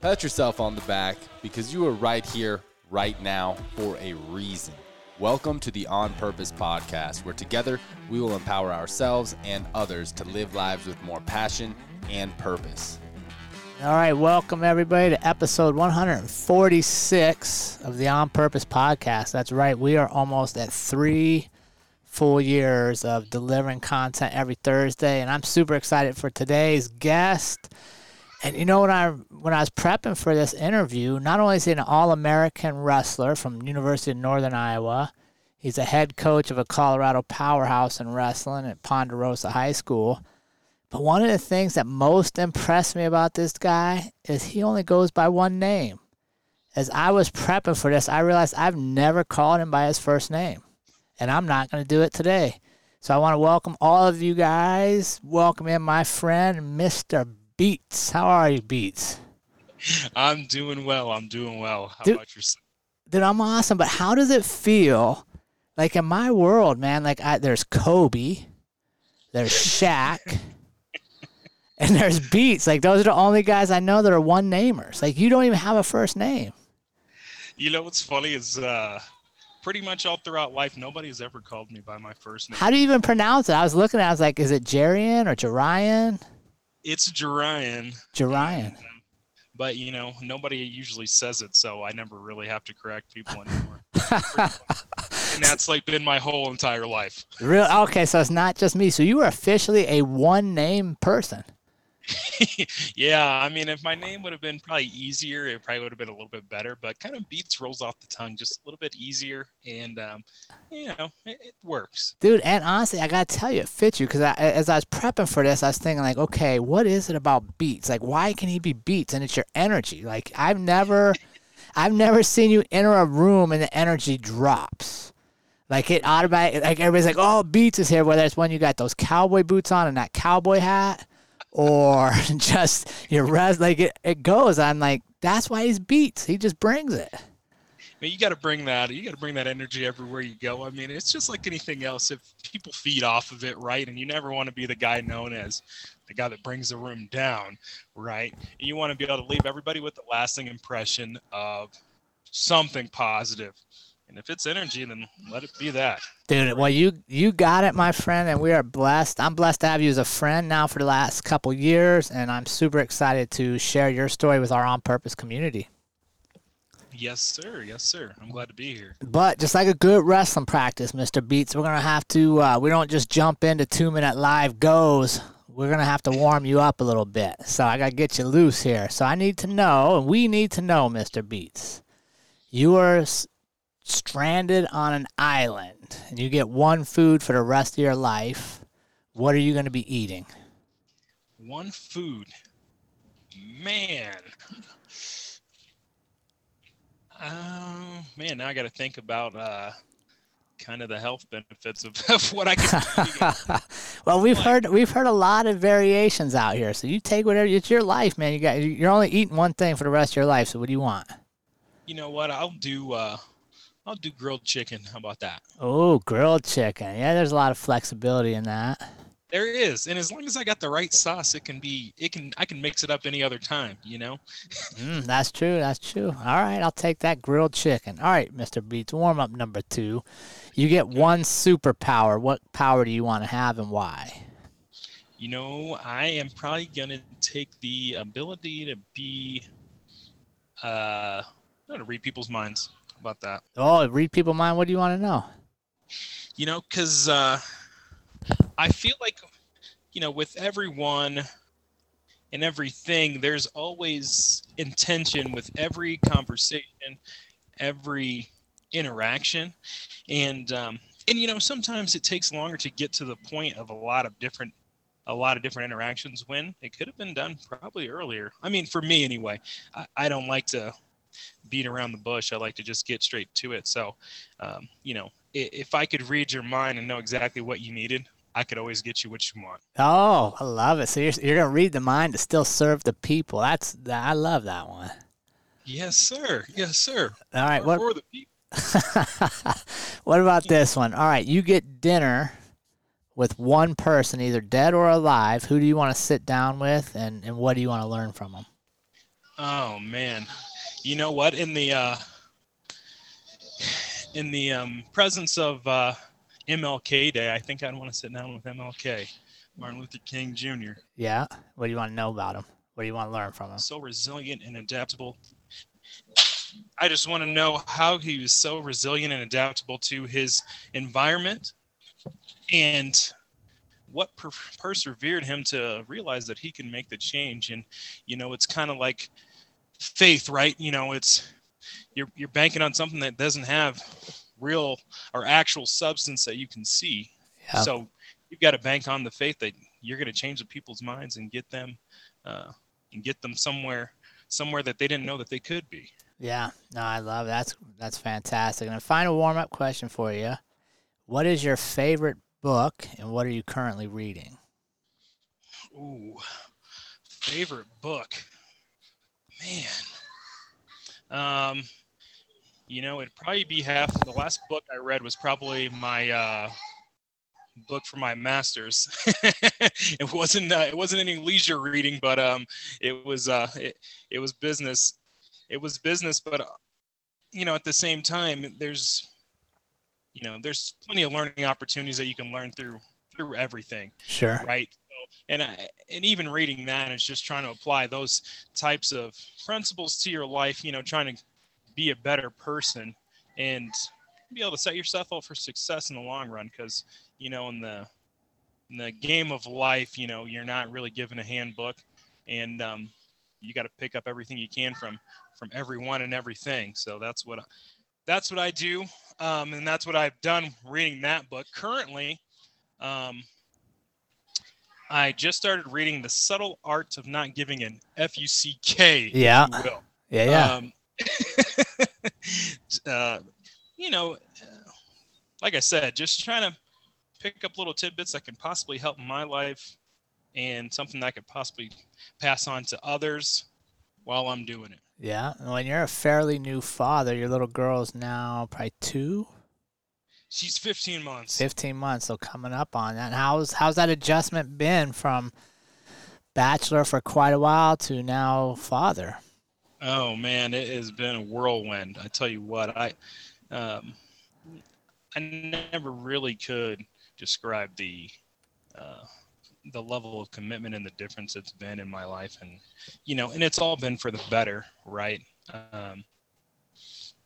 Pat yourself on the back because you are right here, right now, for a reason. Welcome to the On Purpose podcast, where together we will empower ourselves and others to live lives with more passion and purpose. All right, welcome everybody to episode 146 of the On Purpose podcast. That's right, we are almost at three full years of delivering content every Thursday, and I'm super excited for today's guest. And you know when I when I was prepping for this interview, not only is he an All-American wrestler from University of Northern Iowa, he's a head coach of a Colorado powerhouse in wrestling at Ponderosa High School. But one of the things that most impressed me about this guy is he only goes by one name. As I was prepping for this, I realized I've never called him by his first name, and I'm not going to do it today. So I want to welcome all of you guys. Welcome in my friend, Mr. Beets. How are you, Beets? I'm doing well. I'm doing well. How Dude- about yourself? Dude, I'm awesome. But how does it feel? Like in my world, man, like I, there's Kobe, there's Shaq, and there's Beets. Like those are the only guys I know that are one namers. Like you don't even have a first name. You know what's funny is uh, pretty much all throughout life, nobody has ever called me by my first name. How do you even pronounce it? I was looking at. it, I was like, is it Jarion or Jarion? It's Jarion. Jarion. But you know, nobody usually says it, so I never really have to correct people anymore. and that's like been my whole entire life. Real okay, so it's not just me. So you are officially a one name person. yeah, I mean, if my name would have been probably easier, it probably would have been a little bit better. But kind of beets rolls off the tongue just a little bit easier, and um, you know, it, it works. Dude, and honestly, I gotta tell you, it fits you because I, as I was prepping for this, I was thinking like, okay, what is it about Beets? Like, why can he be Beets? And it's your energy. Like, I've never, I've never seen you enter a room and the energy drops. Like it automatic. Like everybody's like, oh, Beets is here. Whether it's when you got those cowboy boots on and that cowboy hat, or just your res. Like it, it goes. I'm like, that's why he's Beets. He just brings it. I mean, you got to bring that. You got to bring that energy everywhere you go. I mean, it's just like anything else. If people feed off of it, right, and you never want to be the guy known as the guy that brings the room down, right? And you want to be able to leave everybody with a lasting impression of something positive. And if it's energy, then let it be that. Dude, well you you got it, my friend, and we are blessed. I'm blessed to have you as a friend now for the last couple years, and I'm super excited to share your story with our on purpose community. Yes, sir. Yes, sir. I'm glad to be here. But just like a good wrestling practice, Mr. Beets, we're gonna have to uh, we don't just jump into two minute live goes. We're gonna have to warm you up a little bit. So I gotta get you loose here. So I need to know, and we need to know, Mr. Beets. You are stranded on an island and you get one food for the rest of your life. What are you gonna be eating? One food. Man. Oh, man, now I got to think about uh, kind of the health benefits of, of what I can well, we've Like- heard we've heard a lot of variations out here. So you take whatever it's your life, man. You got you're only eating one thing for the rest of your life. So what do you want? You know what? I'll do uh I'll do grilled chicken. How about that? Oh, grilled chicken. Yeah, there's a lot of flexibility in that. There is, and as long as I got the right sauce, it can be. It can. I can mix it up any other time. You know. Mm, that's true. That's true. All right, I'll take that grilled chicken. All right, Mr. Beets, warm up number two. You get one superpower. What power do you want to have and why? You know, I am probably gonna take the ability to be, uh, to read people's minds. About that? Oh, read people mind. What do you want to know? You know, because uh, I feel like, you know, with everyone and everything, there's always intention with every conversation, every interaction, and um, and you know sometimes it takes longer to get to the point of a lot of different a lot of different interactions when it could have been done probably earlier. I mean, for me anyway, I, I don't like to beat around the bush. I like to just get straight to it. So, um, you know, if, if I could read your mind and know exactly what you needed, I could always get you what you want. Oh, I love it. So you're, you're gonna read the mind to still serve the people. That's I love that one. Yes, sir. Yes, sir. All right. What for the people. what about this one? All right, you get dinner with one person, either dead or alive. Who do you want to sit down with, and, and what do you want to learn from them? Oh man, you know what? In the uh, in the um, presence of uh, MLK Day, I think I'd want to sit down with MLK, Martin Luther King Jr. Yeah. What do you want to know about him? What do you want to learn from him? So resilient and adaptable. I just want to know how he was so resilient and adaptable to his environment, and what per- persevered him to realize that he can make the change. And you know, it's kind of like faith, right? You know, it's you're you're banking on something that doesn't have real or actual substance that you can see. Yeah. So you've got to bank on the faith that you're going to change the people's minds and get them uh, and get them somewhere somewhere that they didn't know that they could be. Yeah. No, I love it. that's that's fantastic. And a final warm up question for you: What is your favorite book, and what are you currently reading? Ooh, favorite book, man. Um, you know, it'd probably be half. The last book I read was probably my uh, book for my master's. it wasn't. Uh, it wasn't any leisure reading, but um, it was. Uh, it, it was business. It was business, but uh, you know, at the same time, there's, you know, there's plenty of learning opportunities that you can learn through through everything Sure. right and I, and even reading that is just trying to apply those types of principles to your life you know trying to be a better person and be able to set yourself up for success in the long run. Because you know in the in the game of life you know you're not really given a handbook and um, you got to pick up everything you can from from everyone and everything. So that's what I, that's what i do um, and that's what i've done reading that book. Currently um, I just started reading The Subtle Art of Not Giving an F-U-C-K. Yeah. Yeah. Yeah. Um, uh, you know, uh, like I said, just trying to pick up little tidbits that can possibly help my life and something that I could possibly pass on to others while I'm doing it. yeah. And When you're a fairly new father, your little girl's now probably two. She's 15 months. 15 months, so coming up on that. And how's how's that adjustment been from bachelor for quite a while to now father? Oh man, it has been a whirlwind. I tell you what, I um, I never really could describe the uh, the level of commitment and the difference it's been in my life, and you know, and it's all been for the better, right? Um,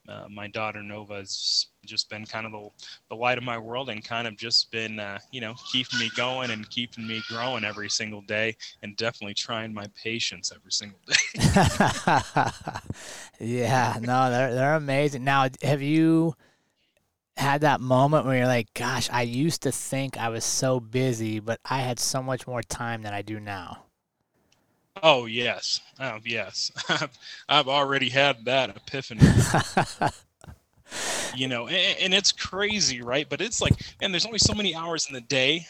uh, my daughter Nova has just been kind of the, the light of my world and kind of just been, uh, you know, keeping me going and keeping me growing every single day and definitely trying my patience every single day. yeah, no, they're they're amazing. Now, have you had that moment where you're like, "Gosh, I used to think I was so busy, but I had so much more time than I do now." Oh yes, oh yes. I've, already had that epiphany. you know, and, and it's crazy, right? But it's like, and there's only so many hours in the day,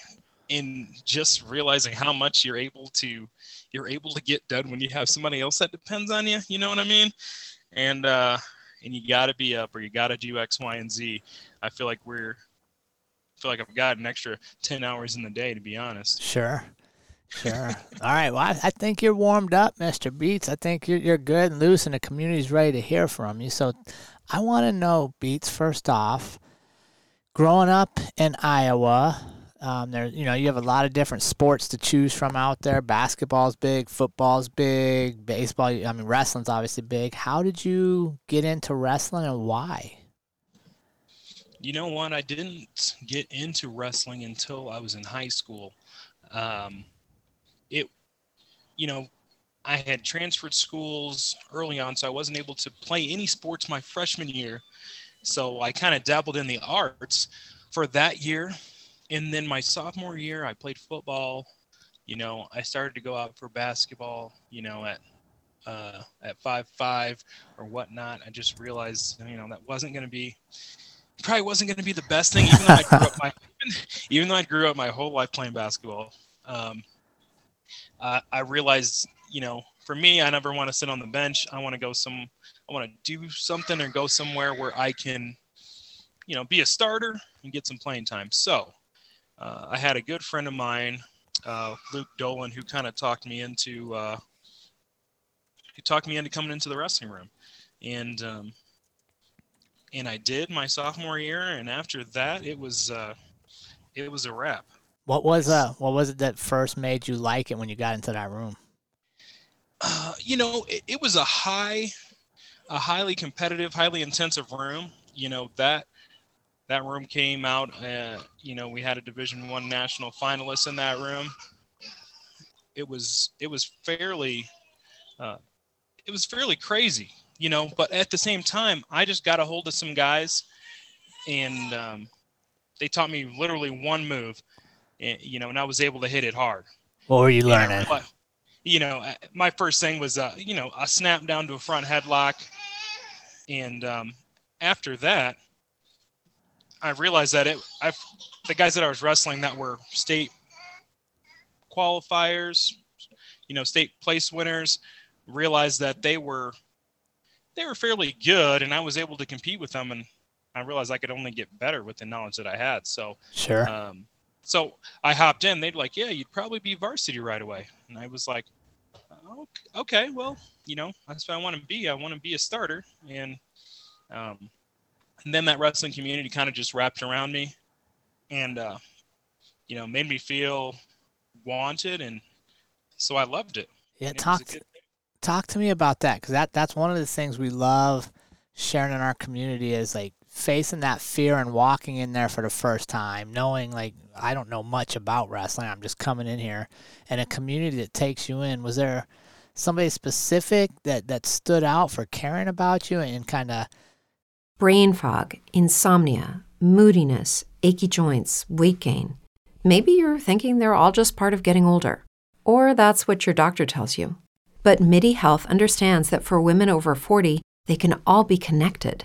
and just realizing how much you're able to, you're able to get done when you have somebody else that depends on you. You know what I mean? And uh, and you got to be up, or you got to do X, Y, and Z. I feel like we're I feel like I've got an extra 10 hours in the day, to be honest. Sure. Sure. All right. Well, I, I, think you're warmed up, Mr. Beets. I think you're, you're good and loose, and the community's ready to hear from you. So I want to know, Beets, first off, growing up in Iowa, um, there, you know, you have a lot of different sports to choose from out there. Basketball's big, football's big, baseball. I mean, wrestling's obviously big. How did you get into wrestling, and why? You know what? I didn't get into wrestling until I was in high school. Um, you know, I had transferred schools early on, so I wasn't able to play any sports my freshman year. So I kind of dabbled in the arts for that year. And then my sophomore year, I played football. You know, I started to go out for basketball, you know, at uh, at five five or whatnot. I just realized, you know, that wasn't going to be probably wasn't going to be the best thing, even though I grew up my even though I grew up my whole life playing basketball. Um, uh, I realized, you know, for me, I never want to sit on the bench. I want to go some, I want to do something or go somewhere where I can, you know, be a starter and get some playing time. So uh, I had a good friend of mine, uh, Luke Dolan, who kind of talked me into, uh, he talked me into coming into the wrestling room, and um, and I did my sophomore year, and after that, it was uh, it was a wrap. What was uh what was it that first made you like it when you got into that room? Uh, you know, it, it was a high, a highly competitive, highly intensive room. You know that that room came out. Uh, you know, we had a Division One national finalist in that room. It was it was fairly, uh, it was fairly crazy. You know, but at the same time, I just got a hold of some guys, and um, they taught me literally one move you know, and I was able to hit it hard. What were you learning? But, you know, my first thing was, uh, you know, a snap down to a front headlock. And um, after that, I realized that it, I've, the guys that I was wrestling that were state qualifiers, you know, state place winners, realized that they were, they were fairly good, and I was able to compete with them. And I realized I could only get better with the knowledge that I had. So, sure. Um, so I hopped in. They'd like, yeah, you'd probably be varsity right away. And I was like, okay, well, you know, that's what I want to be. I want to be a starter. And, um, and then that wrestling community kind of just wrapped around me and, uh, you know, made me feel wanted. And so I loved it. Yeah. Talk, talk to me about that. Cause that, that's one of the things we love sharing in our community is like facing that fear and walking in there for the first time, knowing like I don't know much about wrestling, I'm just coming in here, and a community that takes you in. Was there somebody specific that that stood out for caring about you and kind of brain fog, insomnia, moodiness, achy joints, weight gain? Maybe you're thinking they're all just part of getting older, or that's what your doctor tells you. But MIDI Health understands that for women over 40, they can all be connected.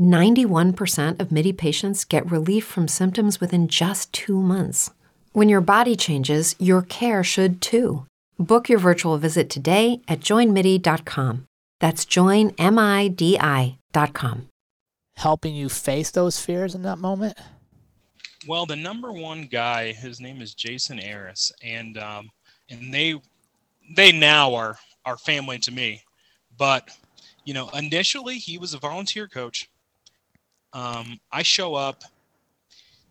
91% of MIDI patients get relief from symptoms within just two months. When your body changes, your care should too. Book your virtual visit today at joinmidi.com. That's joinmidi.com. Helping you face those fears in that moment? Well, the number one guy, his name is Jason Ayers, and um, and they they now are are family to me. But you know, initially he was a volunteer coach um, I show up.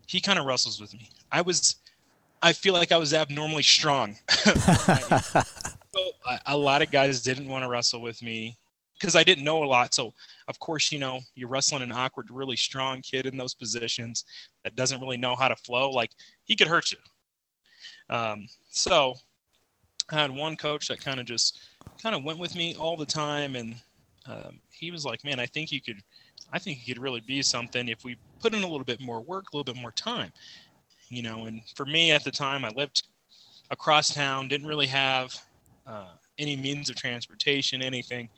He kind of wrestles with me. I was, I feel like I was abnormally strong. a lot of guys didn't want to wrestle with me because I didn't know a lot. So, of course, you know, you're wrestling an awkward, really strong kid in those positions that doesn't really know how to flow. Like he could hurt you. Um, so, I had one coach that kind of just kind of went with me all the time, and um, he was like, "Man, I think you could I think he could really be something if we put in a little bit more work, a little bit more time. you know, and for me at the time, I lived across town, didn't really have uh, any means of transportation, anything.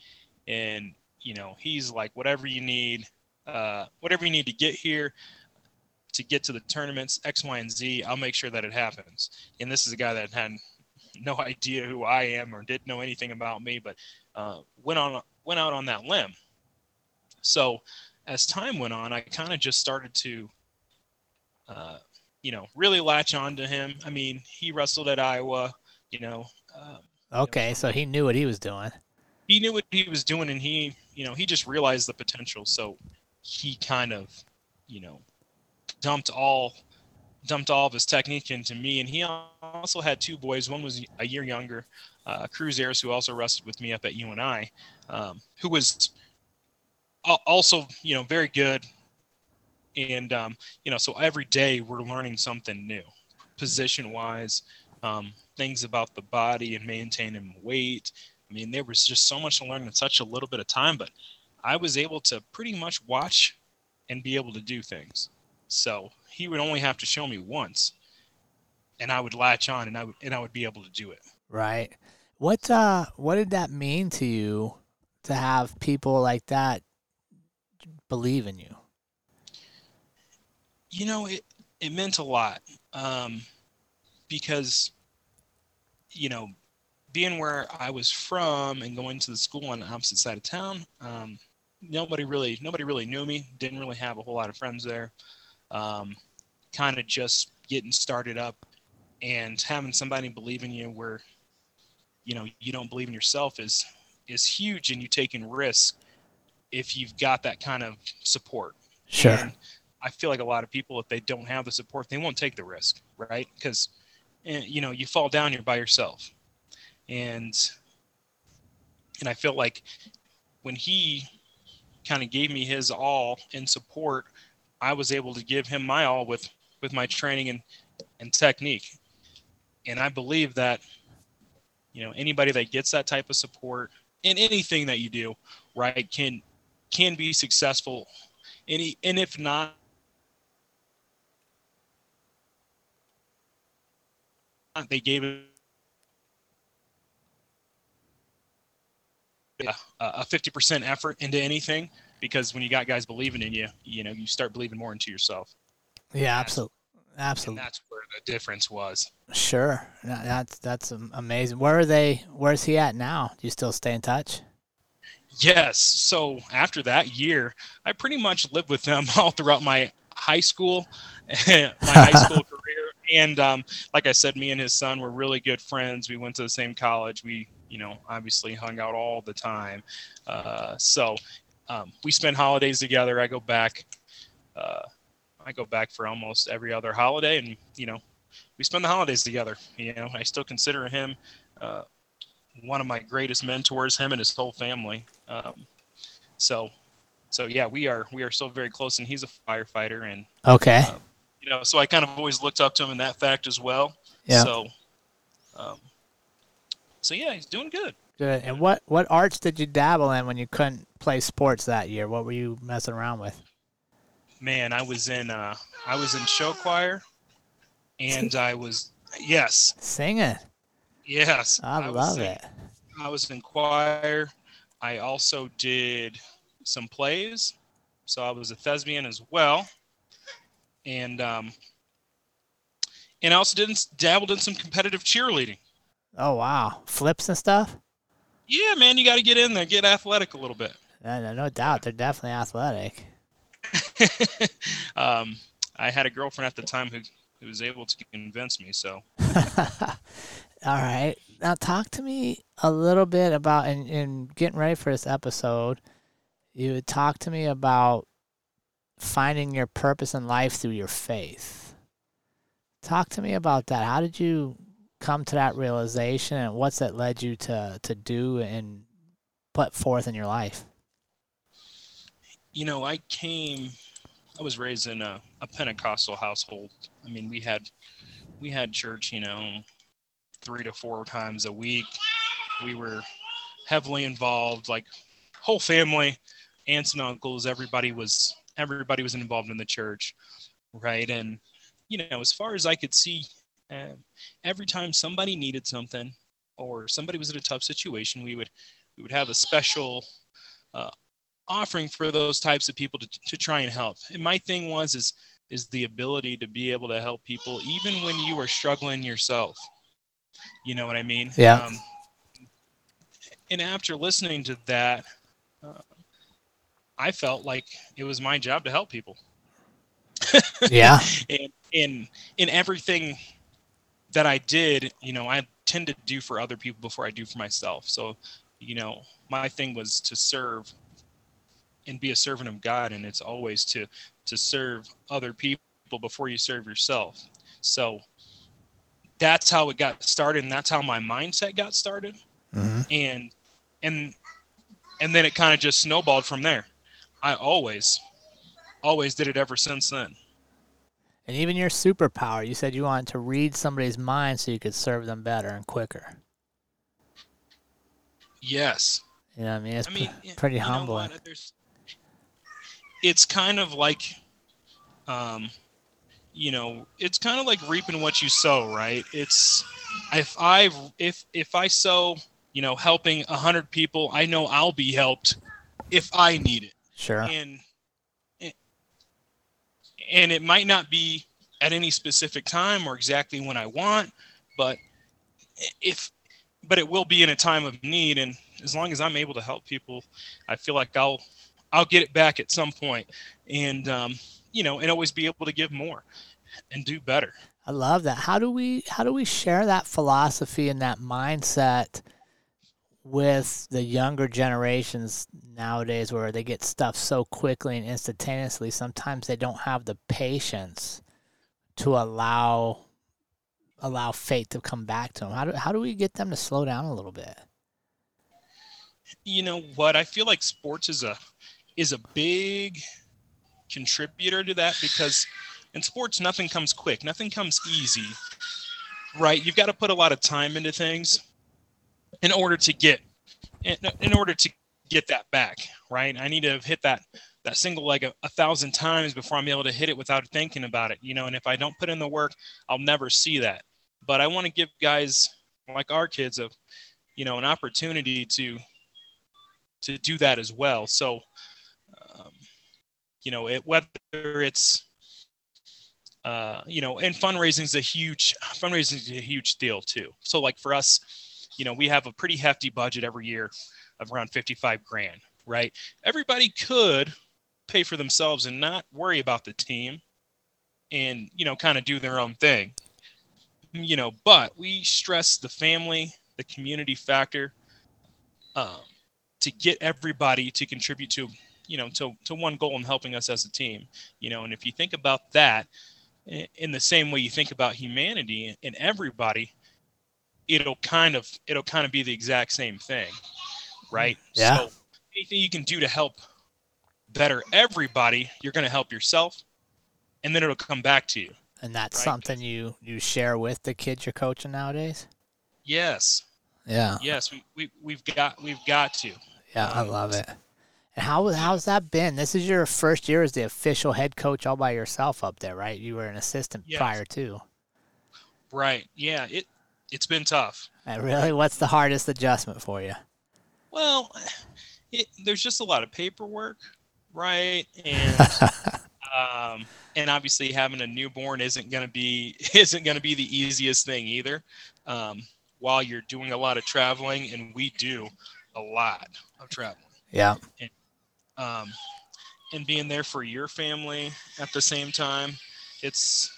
And, you know, he's like, whatever you need, uh, whatever you need to get here, to get to the tournaments, X, Y, and Z, I'll make sure that it happens. And this is a guy that had no idea who I am or didn't know anything about me, but uh, went on went out on that limb. So as time went on, I kind of just started to, uh, you know, really latch on to him. I mean, he wrestled at Iowa, you know. Um, okay, you know, so he knew what he was doing. He knew what he was doing, and he, you know, he just realized the potential. So he kind of, you know, dumped all dumped all of his technique into me. And he also had two boys. One was a year younger, uh, Cruz Ayers, who also wrestled with me up at UNI, um, who was also, you know, very good. And, um, you know, so every day we're learning something new, position wise, um, things about the body and maintaining weight. I mean, there was just so much to learn in such a little bit of time, but I was able to pretty much watch and be able to do things. So he would only have to show me once, and I would latch on, and I would and I would be able to do it. Right. What uh what did that mean to you to have people like that believe in you? You know, it it meant a lot um, because you know being where I was from and going to the school on the opposite side of town, um, nobody really nobody really knew me. Didn't really have a whole lot of friends there um, kind of just getting started up and having somebody believe in you where you know you don't believe in yourself is is huge and you taking risks if you've got that kind of support. Sure. And i feel like a lot of people if they don't have the support they won't take the risk right? Because eh, you know you fall down you're by yourself. And and i feel like when he kind of gave me his all in support I was able to give him my all with with my training and and technique. And I believe that you know anybody that gets that type of support in anything that you do, right, can can be successful. Any and if not they gave it a 50% effort into anything because when you got guys believing in you, you know, you start believing more into yourself. Yeah, absolutely. Absolutely. And that's where the difference was. Sure. That's that's amazing. Where are they where's he at now? Do you still stay in touch? Yes. So after that year, I pretty much lived with them all throughout my high school, my high school career. And um, like I said, me and his son were really good friends. We went to the same college. We, you know, obviously hung out all the time. Uh, so um, we spend holidays together. I go back. Uh, I go back for almost every other holiday, and you know, we spend the holidays together. You know, I still consider him uh, one of my greatest mentors. Him and his whole family. Um, so, so yeah, we are we are still very close, and he's a firefighter, and okay, uh, you know, so I kind of always looked up to him in that fact as well. Yeah. So, um, so yeah, he's doing good. Good. And what what arts did you dabble in when you couldn't play sports that year? What were you messing around with? Man, I was in uh I was in show choir and I was yes. Singing. Yes. I, I love it. I was in choir. I also did some plays. So I was a thespian as well. And um and I also did dabbled in some competitive cheerleading. Oh wow. Flips and stuff? Yeah, man, you got to get in there, get athletic a little bit. No, no doubt, they're definitely athletic. um, I had a girlfriend at the time who, who was able to convince me. So, all right, now talk to me a little bit about in, in getting ready for this episode. You would talk to me about finding your purpose in life through your faith. Talk to me about that. How did you come to that realization and what's that led you to to do and put forth in your life you know i came i was raised in a, a pentecostal household i mean we had we had church you know three to four times a week we were heavily involved like whole family aunts and uncles everybody was everybody was involved in the church right and you know, as far as I could see, uh, every time somebody needed something or somebody was in a tough situation, we would we would have a special uh, offering for those types of people to, to try and help. And my thing was is is the ability to be able to help people even when you are struggling yourself. You know what I mean? Yeah. Um, and after listening to that, uh, I felt like it was my job to help people. yeah. And in in everything that I did, you know, I tend to do for other people before I do for myself. So, you know, my thing was to serve and be a servant of God, and it's always to to serve other people before you serve yourself. So that's how it got started, and that's how my mindset got started. Mm-hmm. And and and then it kind of just snowballed from there. I always, always did it ever since then. And even your superpower, you said you wanted to read somebody's mind so you could serve them better and quicker. Yes. You know what I mean? It's I mean, pr- pretty you humbling. it's kind of like, um, you know, it's kind of like reaping what you sow, right? It's if I if if I sow, you know, helping a hundred people, I know I'll be helped if I need it, Sure. and and it might not be at any specific time or exactly when I want, but if but it will be in a time of need and as long as I'm able to help people, I feel like I'll I'll get it back at some point and um, you know, and always be able to give more and do better. I love that. How do we how do we share that philosophy and that mindset with the younger generations nowadays where they get stuff so quickly and instantaneously sometimes they don't have the patience to allow allow fate to come back to them. How do how do we get them to slow down a little bit? You know what? I feel like sports is a is a big contributor to that because in sports nothing comes quick, nothing comes easy. Right? You've got to put a lot of time into things in order to get in, order to get that back, right? I need to have hit that that single leg a, a thousand times before I'm able to hit it without thinking about it, you know. And if I don't put in the work, I'll never see that. But I want to give guys like our kids a, you know, an opportunity to to do that as well. So, um, you know, it, whether it's uh, you know, and fundraising is a huge fundraising is a huge deal too. So, like for us, you know, we have a pretty hefty budget every year of around 55 grand, right? Everybody could pay for themselves and not worry about the team and, you know, kind of do their own thing. You know, but we stress the family, the community factor um, to get everybody to contribute to, you know, to, to one goal in helping us as a team, you know, and if you think about that in the same way you think about humanity and everybody, it'll kind of it'll kind of be the exact same thing right Yeah. so anything you can do to help better everybody you're going to help yourself and then it'll come back to you And that's Right. something you you share with the kids you're coaching nowadays? yes Yeah. yes we, we we've got we've got to Yeah, I Um, love it. And how how's that been? This is your first year as the official head coach all by yourself up there, right? You were an assistant Yes. prior to. right yeah it it's been tough And really, what's the hardest adjustment for you? well it, there's just a lot of paperwork right and um, and obviously having a newborn isn't going to be isn't going to be the easiest thing either um, while you're doing a lot of traveling and we do a lot of traveling yeah. Um, and being there for your family at the same time it's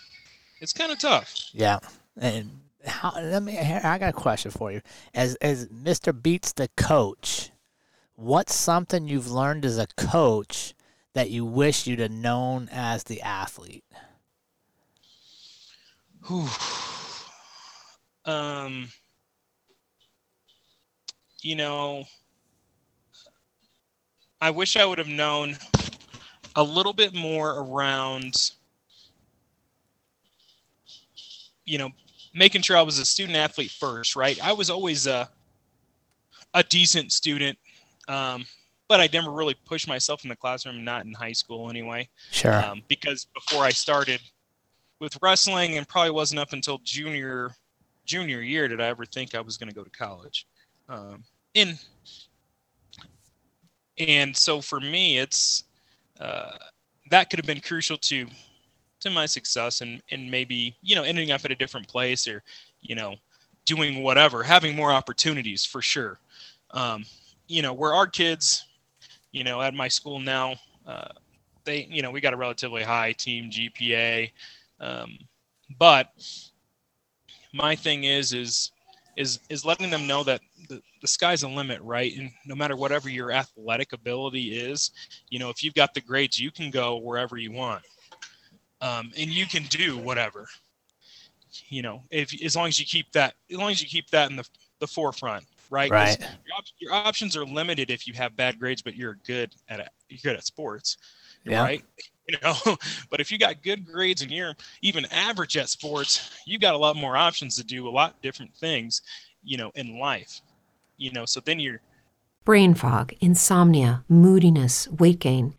it's kind of tough Yeah. And how let me I got a question for you. As as Mr. Beets the coach, what's something you've learned as a coach that you wish you'd have known as the athlete? Whew. Um, you know, I wish I would have known a little bit more around, you know, making sure I was a student athlete first, right? I was always a, a decent student, um, but I never really pushed myself in the classroom, not in high school anyway Sure. um, because before I started with wrestling, and probably wasn't up until junior junior year did I ever think I was going to go to college. Um, in and so for me, it's uh, that could have been crucial to to my success and and maybe you know ending up at a different place or you know doing whatever, having more opportunities for sure. Um, you know, where our kids, you know, at my school now, uh, they, you know, we got a relatively high team GPA, um, but my thing is, is, is, is letting them know that the, the sky's the limit, right? And no matter whatever your athletic ability is, you know, if you've got the grades, you can go wherever you want, um, and you can do whatever. You know, if as long as you keep that, as long as you keep that in the the forefront, right? Right. Your, op- your options are limited if you have bad grades, but you're good at it. You're good at sports, Yeah. right? You know, but if you got good grades and you're even average at sports, you got a lot more options to do a lot different things, you know, in life. You know, so then you're Brain fog, insomnia, moodiness, weight gain.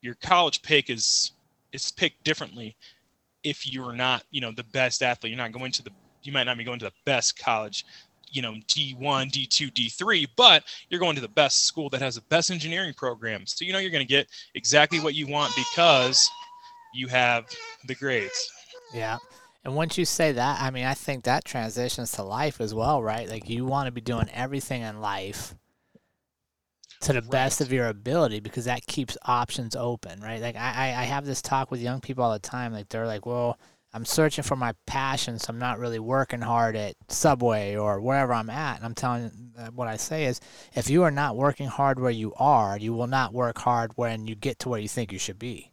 your college pick is is picked differently if you're not you know the best athlete you're not going to the you might not be going to the best college you know d1 d2 d3 but you're going to the best school that has the best engineering program. so you know you're going to get exactly what you want because you have the grades Yeah. And once you say that, I mean, I think that transitions to life as well, right? Like you want to be doing everything in life to the best of your ability because that keeps options open, right? Like I, I I have this talk with young people all the time. Like they're like, well, I'm searching for my passion, so I'm not really working hard at Subway or wherever I'm at. And I'm telling uh, what I say is, if you are not working hard where you are, you will not work hard when you get to where you think you should be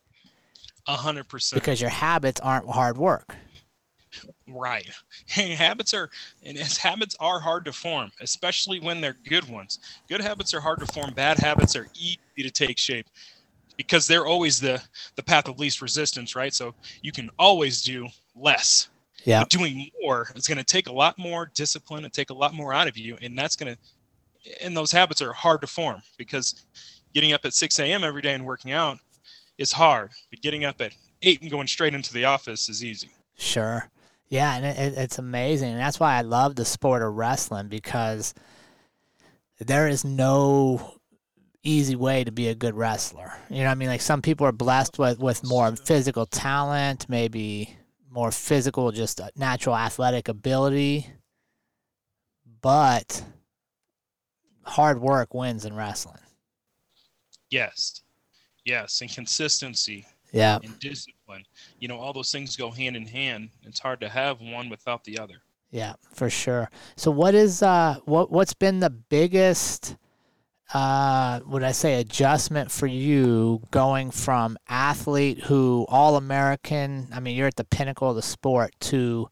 a hundred percent because your habits aren't hard work. Right. habits are and as habits are hard to form, especially when they're good ones. Good habits are hard to form. Bad habits are easy to take shape because they're always the the path of least resistance, right? So you can always do less. Yeah. But doing more is going to take a lot more discipline and take a lot more out of you, and that's going to and those habits are hard to form because getting up at 6 a.m. every day and working out is hard, but getting up at eight and going straight into the office is easy. Sure. Yeah, and it, it, it's amazing. And that's why I love the sport of wrestling because there is no easy way to be a good wrestler. You know what I mean? Like some people are blessed with, with more physical talent, maybe more physical, just natural athletic ability. But hard work wins in wrestling. Yes. Yes. And consistency Yeah. and discipline. You know, all those things go hand in hand. It's hard to have one without the other. Yeah, for sure. So what is uh what what's been the biggest uh would I say adjustment for you going from athlete who all American, I mean you're at the pinnacle of the sport to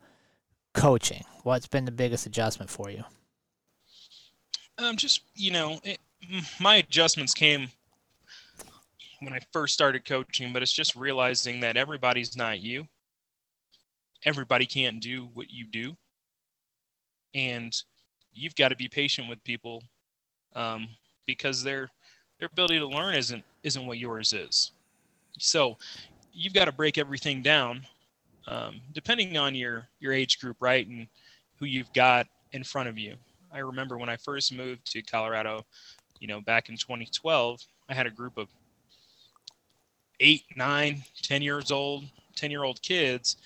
coaching. What's been the biggest adjustment for you? Um, just, you know, it, my adjustments came when I first started coaching, but it's just realizing that everybody's not you. Everybody can't do what you do. and you've got to be patient with people um, because their their ability to learn isn't isn't what yours is. So you've got to break everything down, um, depending on your your age group, right, and who you've got in front of you. I remember when I first moved to Colorado, you know, back in 2012, I had a group of eight, nine, ten years old, 10 year old kids,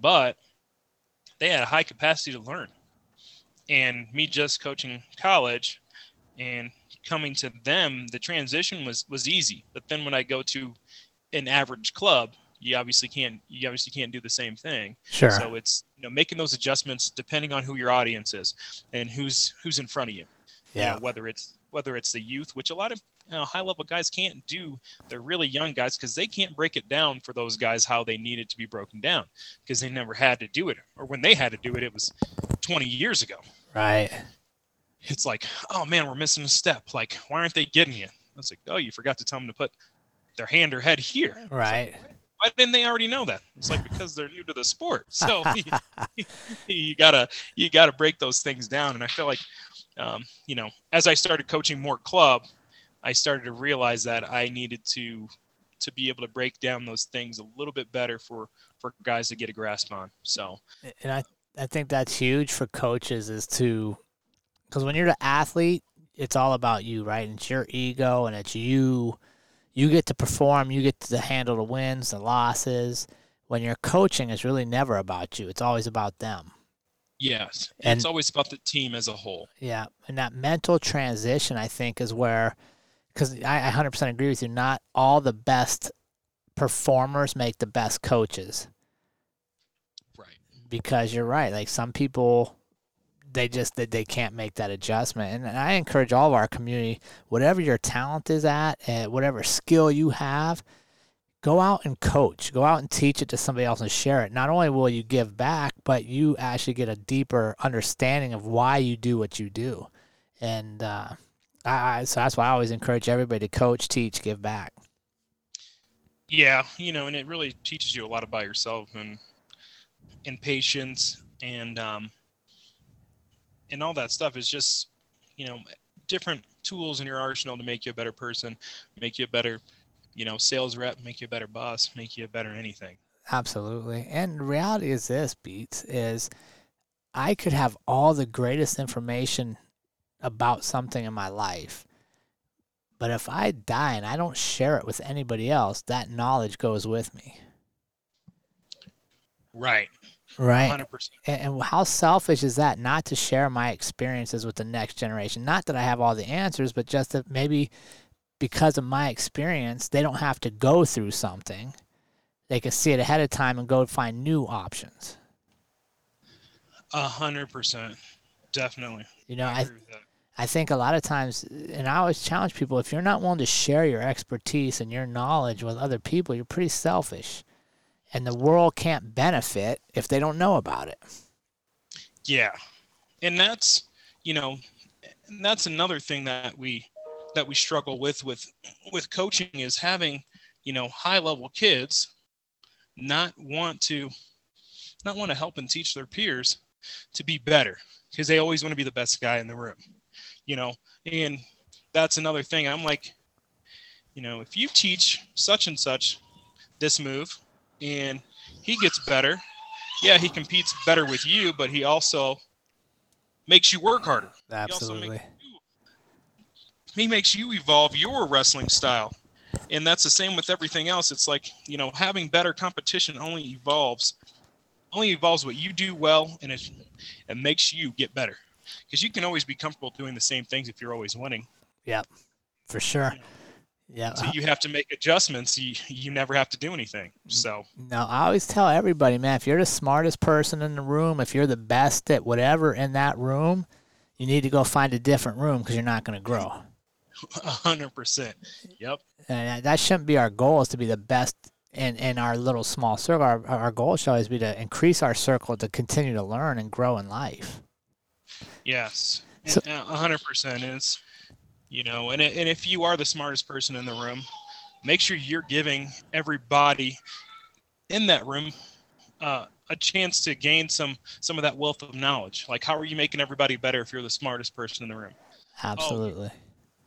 but they had a high capacity to learn. And me just coaching college and coming to them, the transition was was easy. But then when I go to an average club, you obviously can't you obviously can't do the same thing. Sure. So it's you know making those adjustments depending on who your audience is and who's who's in front of you. You Yeah. know, whether it's whether it's the youth, which a lot of you know, high level guys can't do. They're really young guys because they can't break it down for those guys how they need it to be broken down because they never had to do it, or when they had to do it, it was 20 years ago. Right. It's like, oh man, we're missing a step. Like, why aren't they getting you? It's like, oh, you forgot to tell them to put their hand or head here. Like, Right. why didn't they already know that? It's like because they're new to the sport. So you, you gotta you gotta break those things down. And I feel like, um, you know, as I started coaching more club, I started to realize that I needed to to be able to break down those things a little bit better for for guys to get a grasp on. So and I I think that's huge for coaches is to because when you're the athlete, it's all about you, right? And it's your ego, and it's you. You get to perform. You get to handle the wins, the losses. When you're coaching, it's really never about you. It's always about them. yes, And- it's always about the team as a whole. Yeah, and that mental transition, I think, is where, because I, I 100% agree with you. Not all the best performers make the best coaches. Right. because you're right. Like some people, they just they, they can't make that adjustment. And, and I encourage all of our community, whatever your talent is at, and whatever skill you have, go out and coach. Go out and teach it to somebody else and share it. Not only will you give back, but you actually get a deeper understanding of why you do what you do. And uh, I, so that's why I always encourage everybody to coach, teach, give back. Yeah, you know, and it really teaches you a lot about yourself and and patience and um and all that stuff is just you know different tools in your arsenal to make you a better person, make you a better you know sales rep, make you a better boss, make you a better anything. Absolutely. And the reality is this, Beets, is I could have all the greatest information about something in my life. But if I die and I don't share it with anybody else, that knowledge goes with me. Right. Right. Hundred percent. And, and how selfish is that not to share my experiences with the next generation? Not that I have all the answers, but just that maybe because of my experience, they don't have to go through something. They can see it ahead of time and go find new options. A hundred percent. Definitely. You know, I that. I think a lot of times, and I always challenge people if you're not willing to share your expertise and your knowledge with other people, you're pretty selfish. And the world can't benefit if they don't know about it. Yeah, and that's you know, that's another thing that we that we struggle with with with coaching is having you know high level kids not want to not want to help and teach their peers to be better because they always want to be the best guy in the room, you know, and that's another thing. I'm like, you know, if you teach such and such this move and he gets better yeah, he competes better with you, but he also makes you work harder. He Absolutely. makes you- He makes you evolve your wrestling style. And that's the same with everything else. It's like, you know, having better competition only evolves only evolves what you do well and it, it makes you get better. Because you can always be comfortable doing the same things if you're always winning. Yep. For sure. Yeah. So you have to make adjustments. You, you never have to do anything. So No, I always tell everybody, man, if you're the smartest person in the room, if you're the best at whatever in that room, you need to go find a different room because you're not going to grow. a hundred percent. Yep. And that shouldn't be our goal is to be the best in, in our little small circle. Our, our goal should always be to increase our circle to continue to learn and grow in life. Yes, So- And, a hundred percent. It's you know, and and if you are the smartest person in the room, make sure you're giving everybody in that room uh, a chance to gain some some of that wealth of knowledge. Like, how are you making everybody better if you're the smartest person in the room? Absolutely. Oh,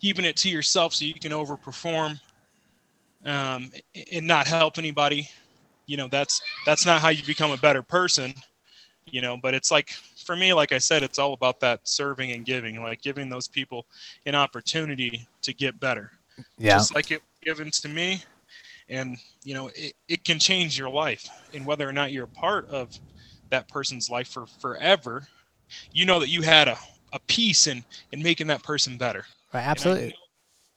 keeping it to yourself so you can overperform um, and not help anybody. You know, that's that's not how you become a better person. You know, but it's like for me, like I said, it's all about that serving and giving, like giving those people an opportunity to get better. Yeah. Just like it given to me, and you know it, it can change your life and whether or not you're a part of that person's life for forever you know that you had a, a piece in in making that person better right absolutely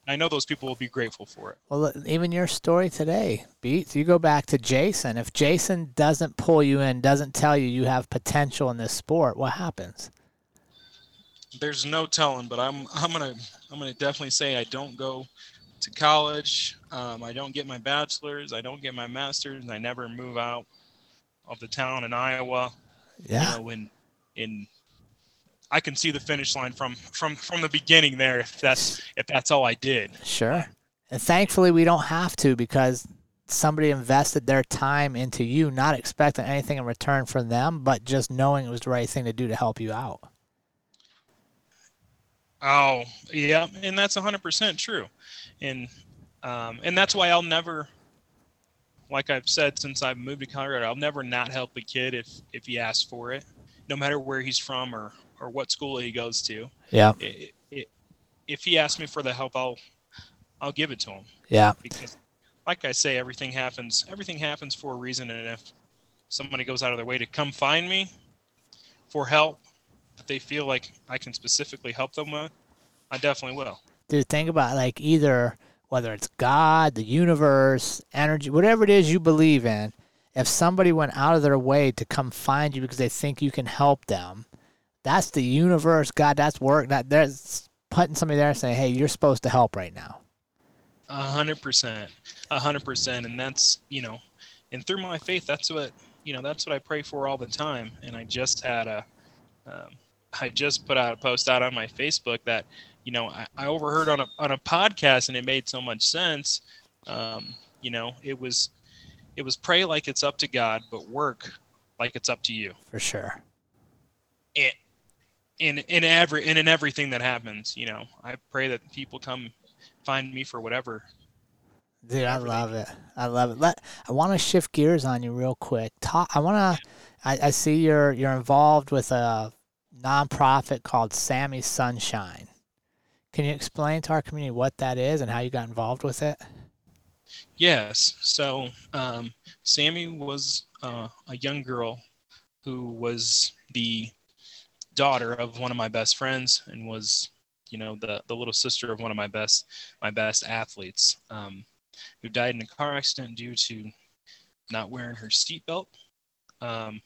I know, those people will be grateful for it well even your story today Beets you go back to jason if jason doesn't pull you in doesn't tell you you have potential in this sport what happens there's no telling but i'm i'm gonna i'm gonna definitely say i don't go to college. Um, I don't get my bachelor's. I don't get my master's. And I never move out of the town in Iowa. Yeah. You know, in in I can see the finish line from from from the beginning there. If that's if that's all I did. Sure. And thankfully, we don't have to because somebody invested their time into you, not expecting anything in return from them, but just knowing it was the right thing to do to help you out. Oh, yeah, and that's 100% true and um, and that's why I'll never, like I've said since I've moved to Colorado, I'll never not help a kid if if he asks for it, no matter where he's from or or what school he goes to. Yeah. It, it, if he asks me for the help, I'll I'll give it to him. Yeah. Because, like I say, everything happens. Everything happens for a reason, and if somebody goes out of their way to come find me for help that they feel like I can specifically help them with, I definitely will to think about like either whether it's God, the universe, energy, whatever it is you believe in, if somebody went out of their way to come find you because they think you can help them, that's the universe, God, that's work. That there's putting somebody there saying, Hey, you're supposed to help right now. A hundred percent. A hundred percent. And that's you know, and through my faith that's what you know, that's what I pray for all the time. And I just had a um, I just put out a post out on my Facebook that you know, I, I overheard on a on a podcast and it made so much sense. Um, you know, it was it was pray like it's up to God, but work like it's up to you. For sure. And in in every and in everything that happens, you know, I pray that people come find me for whatever. Dude, I love it. I love it. Let I want to shift gears on you real quick. Talk. I want to. I, I see you're you're involved with a nonprofit called Sammie Sunshine. Can you explain to our community what that is and how you got involved with it? Yes. So um, Sammie was uh, a young girl who was the daughter of one of my best friends and was, you know, the the little sister of one of my best my best athletes, um, who died in a car accident due to not wearing her seatbelt. Um,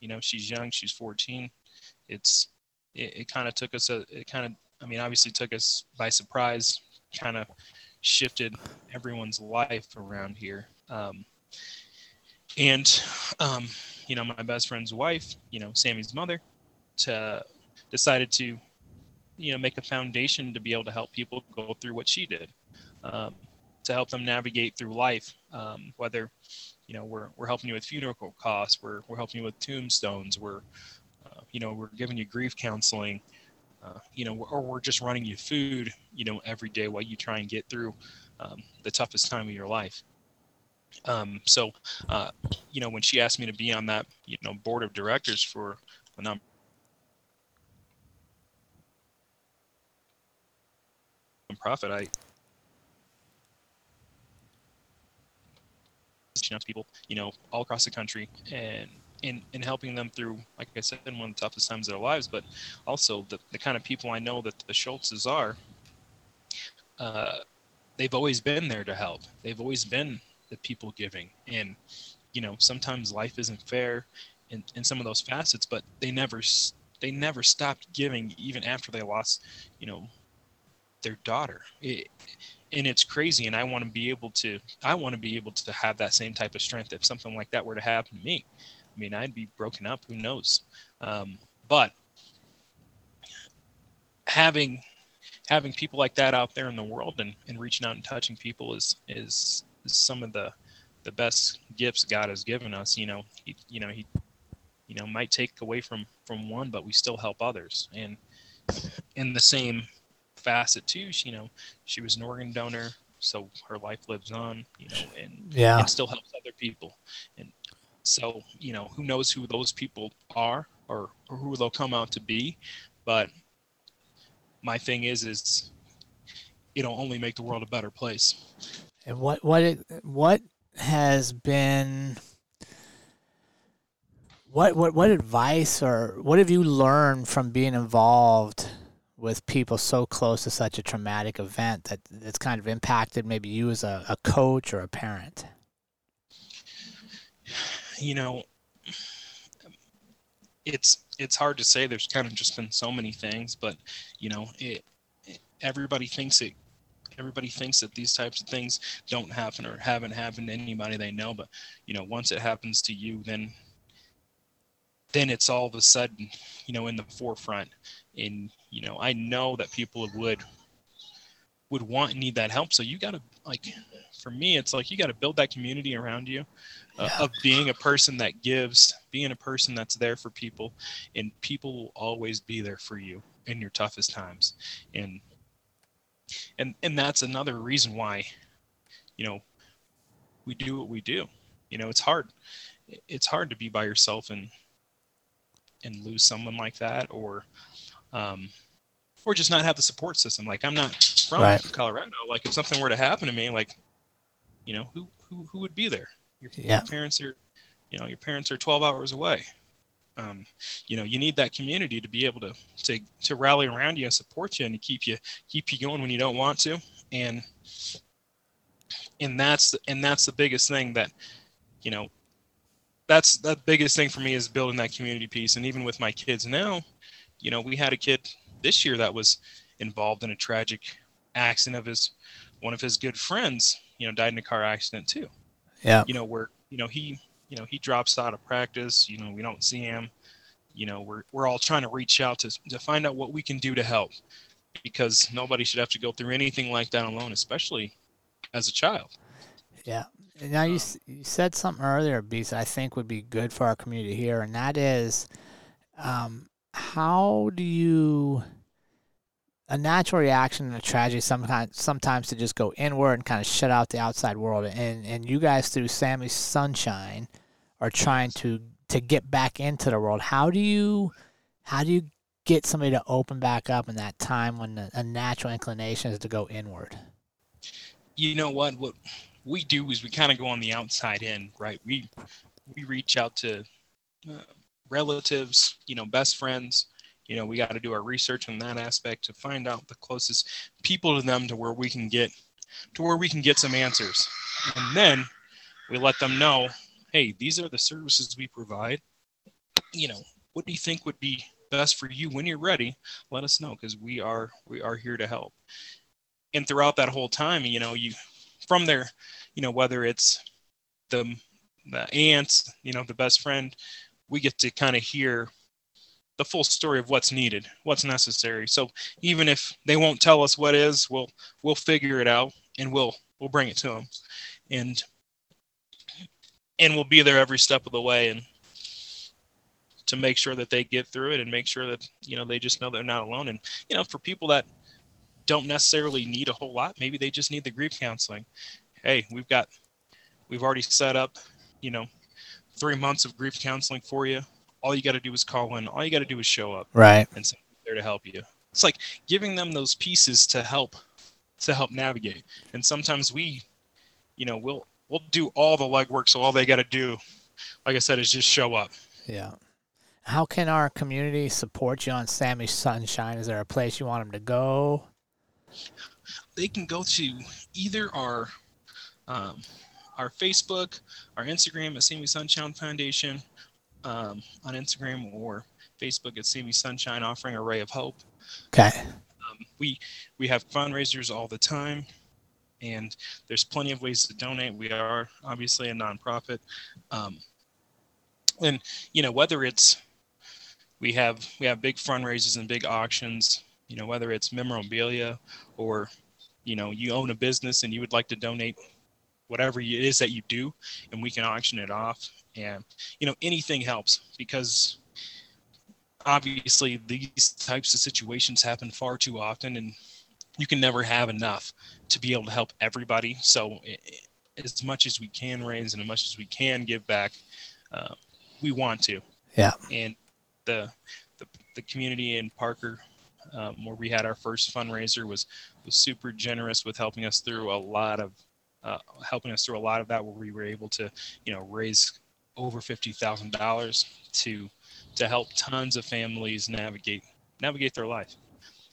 you know, she's young. She's 14. It's it, it kind of took us a it kind of I mean, obviously took us by surprise, kind of shifted everyone's life around here. Um, and, um, you know, my best friend's wife, you know, Sammie's mother, to decided to, you know, make a foundation to be able to help people go through what she did, um, to help them navigate through life. Um, whether, you know, we're, we're helping you with funeral costs, we're, we're helping you with tombstones, we're, uh, you know, we're giving you grief counseling, uh, you know, or we're just running you food, you know, every day while you try and get through um, the toughest time of your life. Um, so, uh, you know, when she asked me to be on that, you know, board of directors for a profit, I reaching out to people, you know, all across the country and in, in helping them through, like I said, in one of the toughest times of their lives, but also the, the kind of people I know that the Schultzes are, uh, they've always been there to help. They've always been the people giving. And, you know, sometimes life isn't fair in, in some of those facets, but they never, they never stopped giving even after they lost, you know, their daughter. It, and it's crazy. And I want to be able to, I want to be able to have that same type of strength if something like that were to happen to me. I mean, I'd be broken up. Who knows? Um, but having having people like that out there in the world and, and reaching out and touching people is, is is some of the the best gifts God has given us. You know, he you know he you know might take away from from one but we still help others and in the same facet too. She, you know she was an organ donor so her life lives on you know and Yeah. and still helps other people. And so you know who knows who those people are or, or who they'll come out to be but my thing is is it'll only make the world a better place. And what what it, what has been what what what advice or what have you learned from being involved with people so close to such a traumatic event that it's kind of impacted maybe you as a, a coach or a parent? you know it's it's hard to say there's kind of just been so many things but you know it, it everybody thinks it everybody thinks that these types of things don't happen or haven't happened to anybody they know but you know once it happens to you then then it's all of a sudden you know in the forefront and you know i know that people would would want and need that help. So you got to like for me it's like you got to build that community around you uh, Yeah. of being a person that gives being a person that's there for people and people will always be there for you in your toughest times. And and and that's another reason why you know we do what we do. You know it's hard it's hard to be by yourself and and lose someone like that or um or just not have the support system. Like i'm not from Right. colorado. Like if something were to happen to me like you know who who, who would be there? Your, Yeah. your parents are you know your parents are 12 hours away. Um, you know you need that community to be able to to to rally around you and support you and to keep you keep you going when you don't want to. And and that's and that's the biggest thing that you know that's the biggest thing for me is building that community piece. And even with my kids now you know we had a kid this year that was involved in a tragic accident of his one of his good friends you know died in a car accident too Yeah. you know where you know he you know he drops out of practice you know we don't see him you know we're we're all trying to reach out to to find out what we can do to help because nobody should have to go through anything like that alone especially as a child Yeah. Now you you said something earlier, Beast, I think would be good for our community here, and that is, um, how do you a natural reaction in a tragedy sometimes sometimes to just go inward and kind of shut out the outside world, and and you guys through Sammie's Sunshine are trying to to get back into the world. How do you how do you get somebody to open back up in that time when a, a natural inclination is to go inward? you know what what we do is we kind of go on the outside in right we we reach out to uh, relatives you know best friends you know we got to do our research on that aspect to find out the closest people to them to where we can get to where we can get some answers. And then we let them know hey these are the services we provide. You know what do you think would be best for you? When you're ready let us know because we are we are here to help. And throughout that whole time you know you from there you know whether it's the the aunts you know the best friend we get to kind of hear the full story of what's needed what's necessary. So even if they won't tell us what is we'll we'll figure it out and we'll we'll bring it to them and and we'll be there every step of the way and to make sure that they get through it and make sure that you know they just know they're not alone. And you know for people that don't necessarily need a whole lot maybe they just need the grief counseling. Hey we've got we've already set up you know three months of grief counseling for you all you got to do is call in all you got to do is show up Right. and someone's there to help you it's like giving them those pieces to help to help navigate and sometimes we you know we'll we'll do all the legwork so all they got to do like i said is just show up Yeah. How can our community support you on Sammie Sunshine? Is there a place you want them to go? they can go to either our um, our Facebook, our Instagram at Sammie Sunshine Foundation um, on Instagram or Facebook at Sammie Sunshine offering a ray of hope. Okay. Um, we we have fundraisers all the time, and there's plenty of ways to donate. We are obviously a nonprofit, um, and you know whether it's we have we have big fundraisers and big auctions. You know whether it's memorabilia or you know you own a business and you would like to donate whatever it is that you do, and we can auction it off. And you know anything helps because obviously these types of situations happen far too often and you can never have enough to be able to help everybody. So as much as we can raise and as much as we can give back uh, we want to. Yeah. And the the, the community in parker um, where we had our first fundraiser was was super generous with helping us through a lot of uh, helping us through a lot of that where we were able to you know raise over fifty thousand dollars to to help tons of families navigate navigate their life.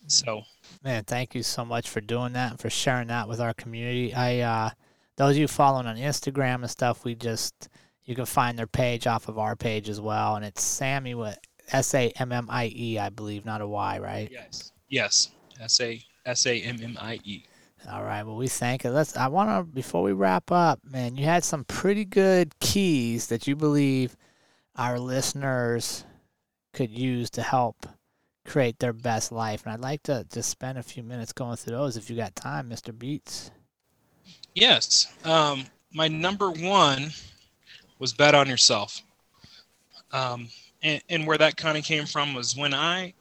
So, man, thank you so much for doing that and for sharing that with our community. I uh, those of you following on Instagram and stuff, we just you can find their page off of our page as well, and it's Sammie with S A M M I E, I believe, not a Y, right? Yes. Yes. S A S A M M I E. All right. Well, we thank it. Let's. I want to before we wrap up, man. You had some pretty good keys that you believe our listeners could use to help create their best life, and I'd like to just spend a few minutes going through those if you got time, Mister Beets. Yes. Um, my number one was bet on yourself. Um, and, and where that kind of came from was when I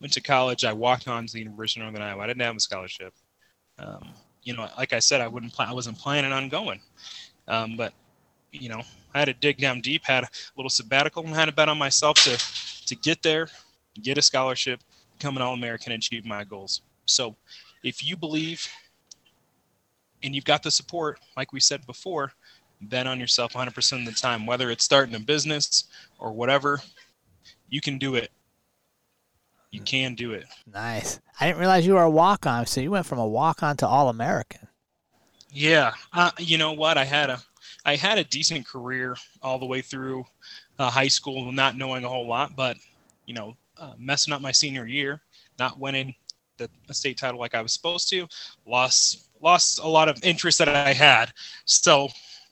went to college, I walked on to the University of Northern Iowa. I didn't have a scholarship um, you know, like I said, I wouldn't I wasn't planning on going. Um, but you know, I had to dig down deep, had a little sabbatical, and had to bet on myself to to get there, get a scholarship, become an All-American, and achieve my goals. So, if you believe and you've got the support, like we said before, bet on yourself 100% of the time, whether it's starting a business or whatever, you can do it you can do it. Nice. I didn't realize you were a walk on. So you went from a walk on to All American. Yeah. Uh, you know what? I had a I had a decent career all the way through uh, high school, not knowing a whole lot, but you know, uh, messing up my senior year, not winning the state title like I was supposed to, lost lost a lot of interest that I had. So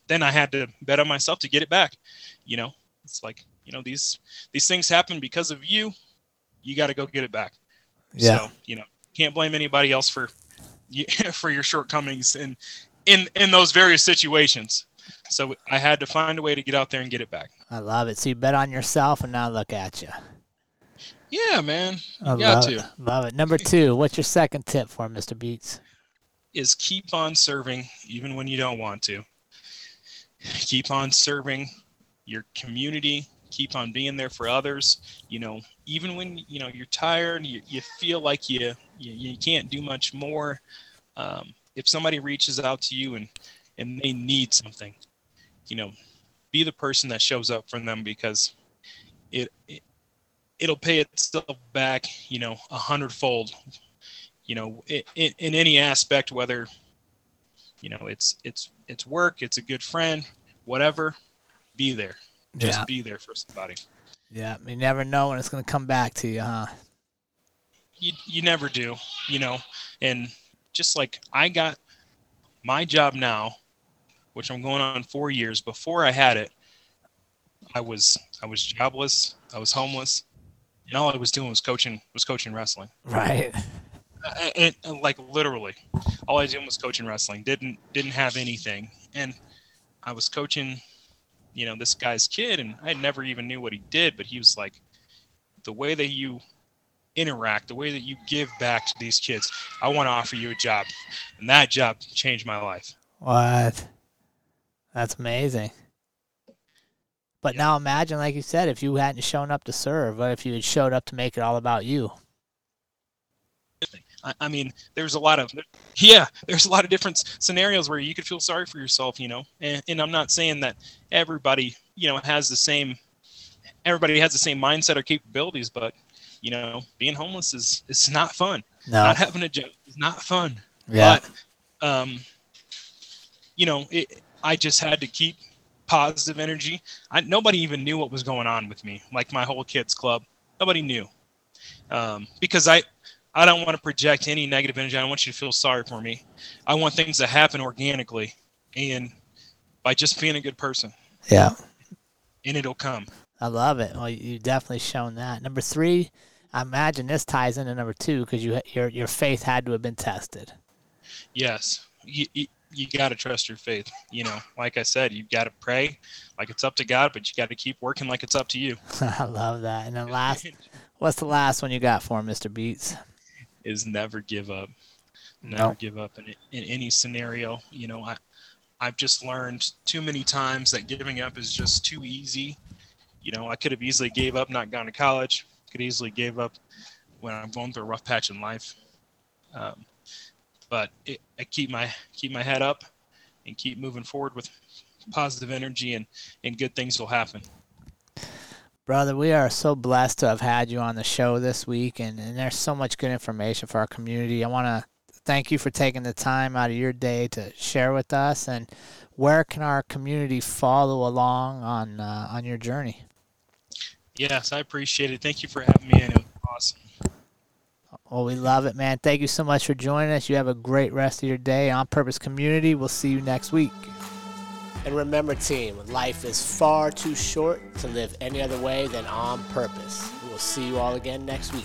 then I had to bet on myself to get it back. You know, it's like you know these these things happen because of you you got to go get it back. Yeah. So, you know, can't blame anybody else for for your shortcomings in in in those various situations. So I had to find a way to get out there and get it back. I love it. So you bet on yourself, and now look at you. Yeah, man. You I got love to. It. Love it. Number two, what's your second tip for Mr. Beets? Is keep on serving even when you don't want to. Keep on serving your community, keep on being there for others. You know even when you know you're tired you, you feel like you, you, you can't do much more um, if somebody reaches out to you and and they need something you know be the person that shows up for them because it, it it'll pay itself back you know a hundredfold. You know it, it, in any aspect whether you know it's it's it's work it's a good friend whatever be there just yeah. be there for somebody. Yeah, you never know when it's going to come back to you, huh? You you never do, you know. And just like I got my job now, which I'm going on 4 years before I had it, I was I was jobless, I was homeless, and all I was doing was coaching was coaching wrestling. Right. And, and like literally, all I was doing was coaching wrestling. Didn't didn't have anything, and I was coaching you know this guy's kid and i never even knew what he did but he was like the way that you interact the way that you give back to these kids i want to offer you a job. And that job changed my life. What? That's amazing. But yeah. now imagine like you said if you hadn't shown up to serve what if you had showed up to make it all about you I, mean, there's a lot of yeah, there's a lot of different scenarios where you could feel sorry for yourself, you know. And, and I'm not saying that everybody, you know, has the same everybody has the same mindset or capabilities, but you know, being homeless is it's not fun. No. Not having a job is not fun. Yeah. But um, you know, it, I just had to keep positive energy. I, nobody even knew what was going on with me. Like my whole kids club, nobody knew um, because I I don't want to project any negative energy. I don't want you to feel sorry for me. I want things to happen organically and by just being a good person. Yeah. And it'll come. I love it. Well, you've definitely shown that. Number three, I imagine this ties into number two because you your your faith had to have been tested. Yes, you, you got to trust your faith. You know, like I said, you got to pray like it's up to God, but you got to keep working like it's up to you. I love that. And then last, what's the last one you got for him, Mr. Beets? Is never give up. Never nope. give up in, in any scenario. You know, I, I've just learned too many times that giving up is just too easy. You know, I could have easily gave up, not gone to college. Could easily gave up when I'm going through a rough patch in life. Um, but it, I keep my keep my head up and keep moving forward with positive energy, and and good things will happen. Brother, we are so blessed to have had you on the show this week, and, and there's so much good information for our community. I want to thank you for taking the time out of your day to share with us. And where can our community follow along on uh, on your journey? Yes, I appreciate it. Thank you for having me, and it was awesome. Well, we love it, man. Thank you so much for joining us. You have a great rest of your day. On Purpose Community, we'll see you next week. And remember, team, life is far too short to live any other way than on purpose. We will see you all again next week.